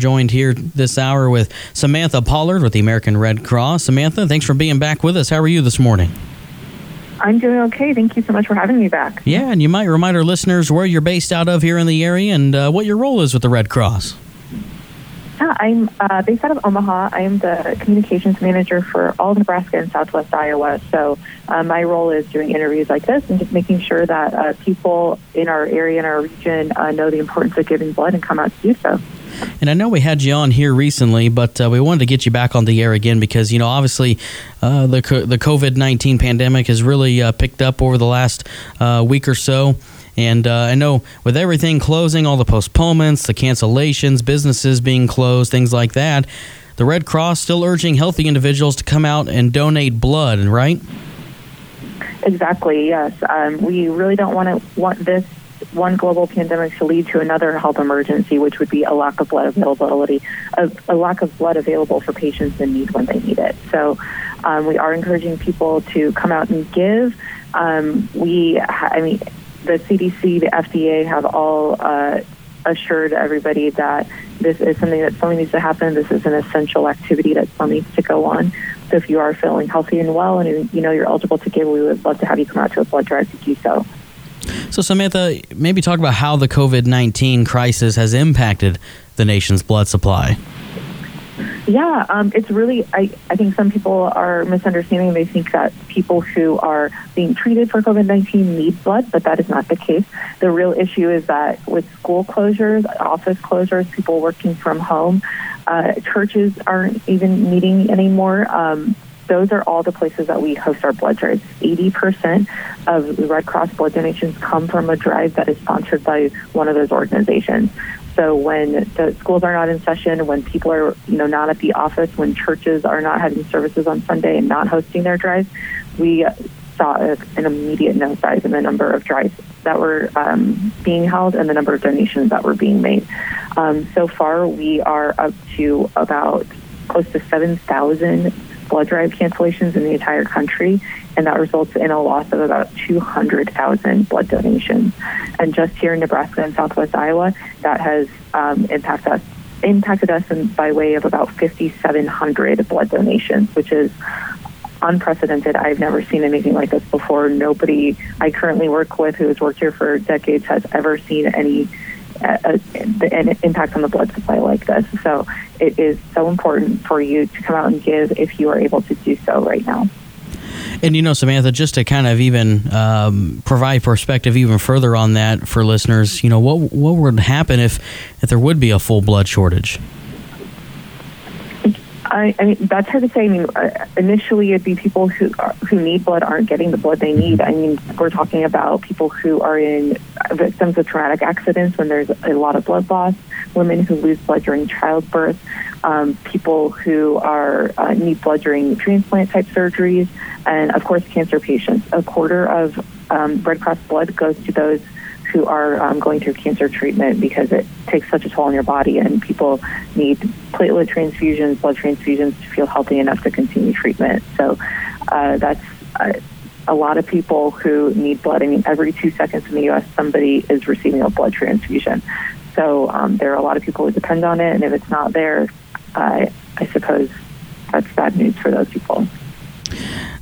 Joined here this hour with Samantha Pollard with the American Red Cross. Samantha, thanks for being back with us. How are you this morning? I'm doing okay. Thank you so much for having me back. Yeah, and you might remind our listeners where you're based out of here in the area and uh, what your role is with the Red Cross. Yeah, I'm uh, based out of Omaha. I am the communications manager for all Nebraska and Southwest Iowa. So uh, my role is doing interviews like this and just making sure that uh, people in our area and our region uh, know the importance of giving blood and come out to do so. And I know we had you on here recently, but uh, we wanted to get you back on the air again because you know obviously uh, the the COVID nineteen pandemic has really uh, picked up over the last uh, week or so. And uh, I know with everything closing, all the postponements, the cancellations, businesses being closed, things like that, the Red Cross still urging healthy individuals to come out and donate blood, right? Exactly. Yes. Um, we really don't want to want this one global pandemic to lead to another health emergency, which would be a lack of blood availability, a, a lack of blood available for patients in need when they need it. So um, we are encouraging people to come out and give. Um, we, I mean, the CDC, the FDA have all uh, assured everybody that this is something that still needs to happen. This is an essential activity that still needs to go on. So if you are feeling healthy and well and you know you're eligible to give, we would love to have you come out to a blood drive to do so. So, Samantha, maybe talk about how the COVID 19 crisis has impacted the nation's blood supply. Yeah, um, it's really, I, I think some people are misunderstanding. They think that people who are being treated for COVID 19 need blood, but that is not the case. The real issue is that with school closures, office closures, people working from home, uh, churches aren't even meeting anymore. Um, those are all the places that we host our blood drives. 80% of Red Cross blood donations come from a drive that is sponsored by one of those organizations. So when the schools are not in session, when people are, you know, not at the office, when churches are not having services on Sunday and not hosting their drives, we saw an immediate nosedive in the number of drives that were um, being held and the number of donations that were being made. Um, so far, we are up to about close to 7,000 blood drive cancellations in the entire country, and that results in a loss of about 200,000 blood donations. And just here in Nebraska and Southwest Iowa, that has um, impacted us impacted us in, by way of about 5,700 blood donations, which is unprecedented. I've never seen anything like this before. Nobody I currently work with who has worked here for decades has ever seen any an impact on the blood supply like this. So it is so important for you to come out and give if you are able to do so right now. And you know, Samantha, just to kind of even um, provide perspective even further on that for listeners, you know, what what would happen if if there would be a full blood shortage? I, I mean, that's hard to say. I mean, uh, initially it'd be people who are, who need blood aren't getting the blood they need. I mean, we're talking about people who are in victims of traumatic accidents when there's a lot of blood loss, women who lose blood during childbirth, um, people who are uh, need blood during transplant type surgeries, and of course, cancer patients. A quarter of um, Red Cross blood goes to those who are um, going through cancer treatment because it takes such a toll on your body, and people need platelet transfusions, blood transfusions to feel healthy enough to continue treatment. So uh, that's uh, a lot of people who need blood. I mean, every two seconds in the U.S., somebody is receiving a blood transfusion. So um, there are a lot of people who depend on it, and if it's not there, uh, I suppose that's bad news for those people.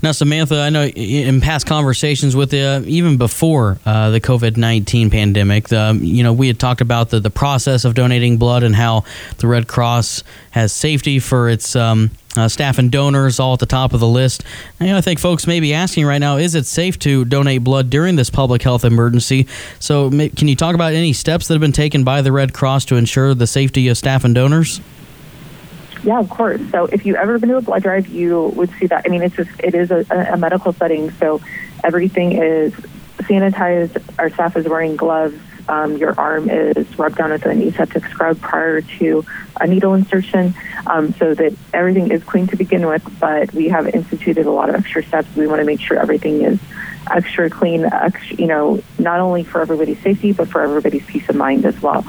Now, Samantha, I know in past conversations with you, even before uh, the COVID nineteen pandemic, um, you know, we had talked about the, the process of donating blood and how the Red Cross has safety for its um, uh, staff and donors all at the top of the list. And, you know, I think folks may be asking right now: Is it safe to donate blood during this public health emergency? So, can you talk about any steps that have been taken by the Red Cross to ensure the safety of staff and donors? Yeah, of course. So if you've ever been to a blood drive, you would see that. I mean, it's just it is a, a medical setting, so everything is sanitized. Our staff is wearing gloves. Um, your arm is rubbed down with an aseptic scrub prior to a needle insertion, um, so that everything is clean to begin with. But we have instituted a lot of extra steps. We want to make sure everything is extra clean, extra, you know, not only for everybody's safety, but for everybody's peace of mind as well.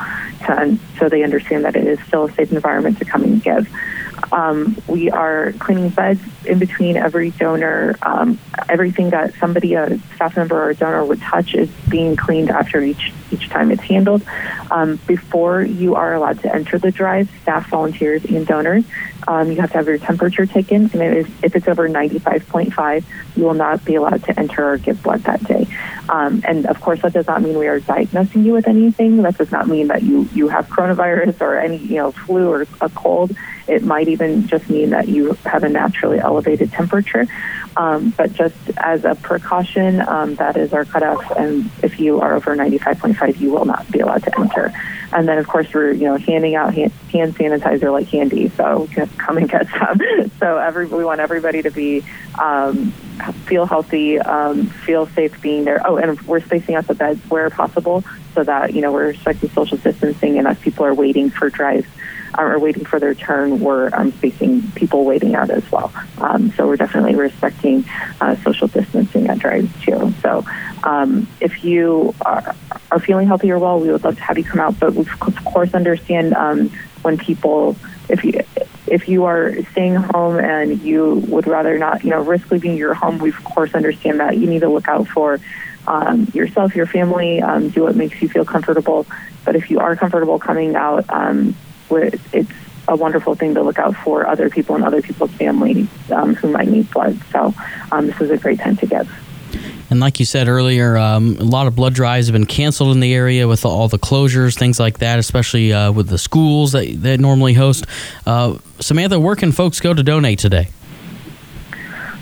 To, so they understand that it is still a safe environment to come and give. Um, we are cleaning beds in between every donor. Um, everything that somebody, a staff member or a donor would touch is being cleaned after each each time it's handled. Um, before you are allowed to enter the drive, staff, volunteers, and donors, um, you have to have your temperature taken, and it is, if it's over 95.5, you will not be allowed to enter or give blood that day. Um, and of course, that does not mean we are diagnosing you with anything. That does not mean that you you have coronavirus or any you know flu or a cold. It might even just mean that you have a naturally elevated temperature. Um, but just as a precaution, um, that is our cutoff. And if you are over 95.5, you will not be allowed to enter. And then, of course, we're you know handing out hand, sanitizer like candy. So just come and get some. so every we want everybody to be um, feel healthy, um, feel safe being there. Oh, and we're spacing out the beds where possible so that you know we're respecting social distancing, and as people are waiting for drives are waiting for their turn, we're um, facing people waiting out as well. Um, so we're definitely respecting uh, social distancing at drives too. So um, if you are, are, feeling healthy or well, we would love to have you come out. But we of course understand um, when people, if you if you are staying home and you would rather not, you know, risk leaving your home, we of course understand that you need to look out for um, yourself, your family, um, do what makes you feel comfortable. But if you are comfortable coming out, um, it's a wonderful thing to look out for other people and other people's families um, who might need blood. So um, this is a great time to give. And like you said earlier, um, a lot of blood drives have been canceled in the area with all the closures, things like that, especially uh, with the schools that, that normally host. Uh, Samantha, where can folks go to donate today?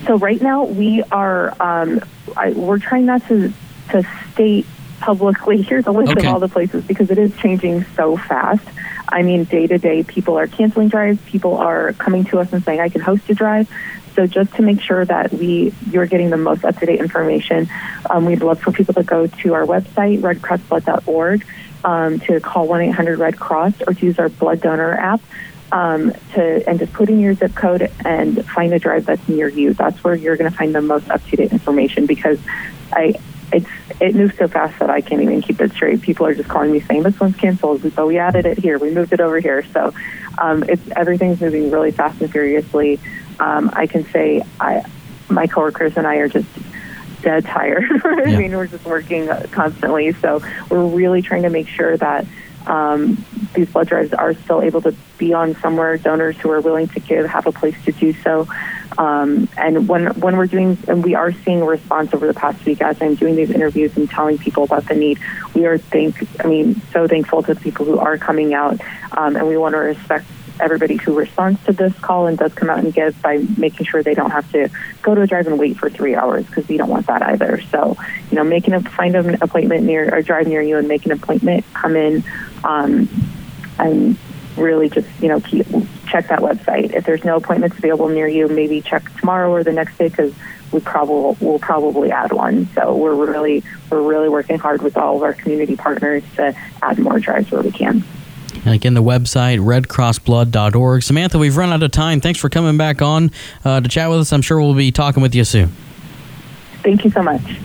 So right now we are um, I, we're trying not to to state publicly here's a list okay. of all the places because it is changing so fast. I mean, day to day, people are canceling drives. People are coming to us and saying, "I can host a drive." So just to make sure that we you're getting the most up to date information, um, we'd love for people to go to our website redcrossblood.org, um, to call one eight hundred Red Cross or to use our blood donor app. Um, to and just put in your zip code and find a drive that's near you. That's where you're going to find the most up to date information because I it's it moves so fast that I can't even keep it straight. People are just calling me saying this one's canceled, and so we added it here, we moved it over here. So um, it's everything's moving really fast and furiously. Um, I can say I, my coworkers and I are just dead tired. I yeah. mean, we're just working constantly, so we're really trying to make sure that um, these blood drives are still able to be on somewhere. Donors who are willing to give have a place to do so. Um, and when when we're doing, and we are seeing a response over the past week as I'm doing these interviews and telling people about the need. We are thank, I mean, so thankful to the people who are coming out, um, and we want to respect everybody who responds to this call and does come out and give by making sure they don't have to go to a drive and wait for three hours because we don't want that either. So, you know, making a find an appointment near or drive near you and make an appointment, come in, um, and really just you know keep check that website. If there's no appointments available near you, maybe check tomorrow or the next day because we probably will probably add one. So we're really we're really working hard with all of our community partners to add more drives where we can. And again, the website, redcrossblood.org. Samantha, we've run out of time. Thanks for coming back on uh, to chat with us. I'm sure we'll be talking with you soon. Thank you so much.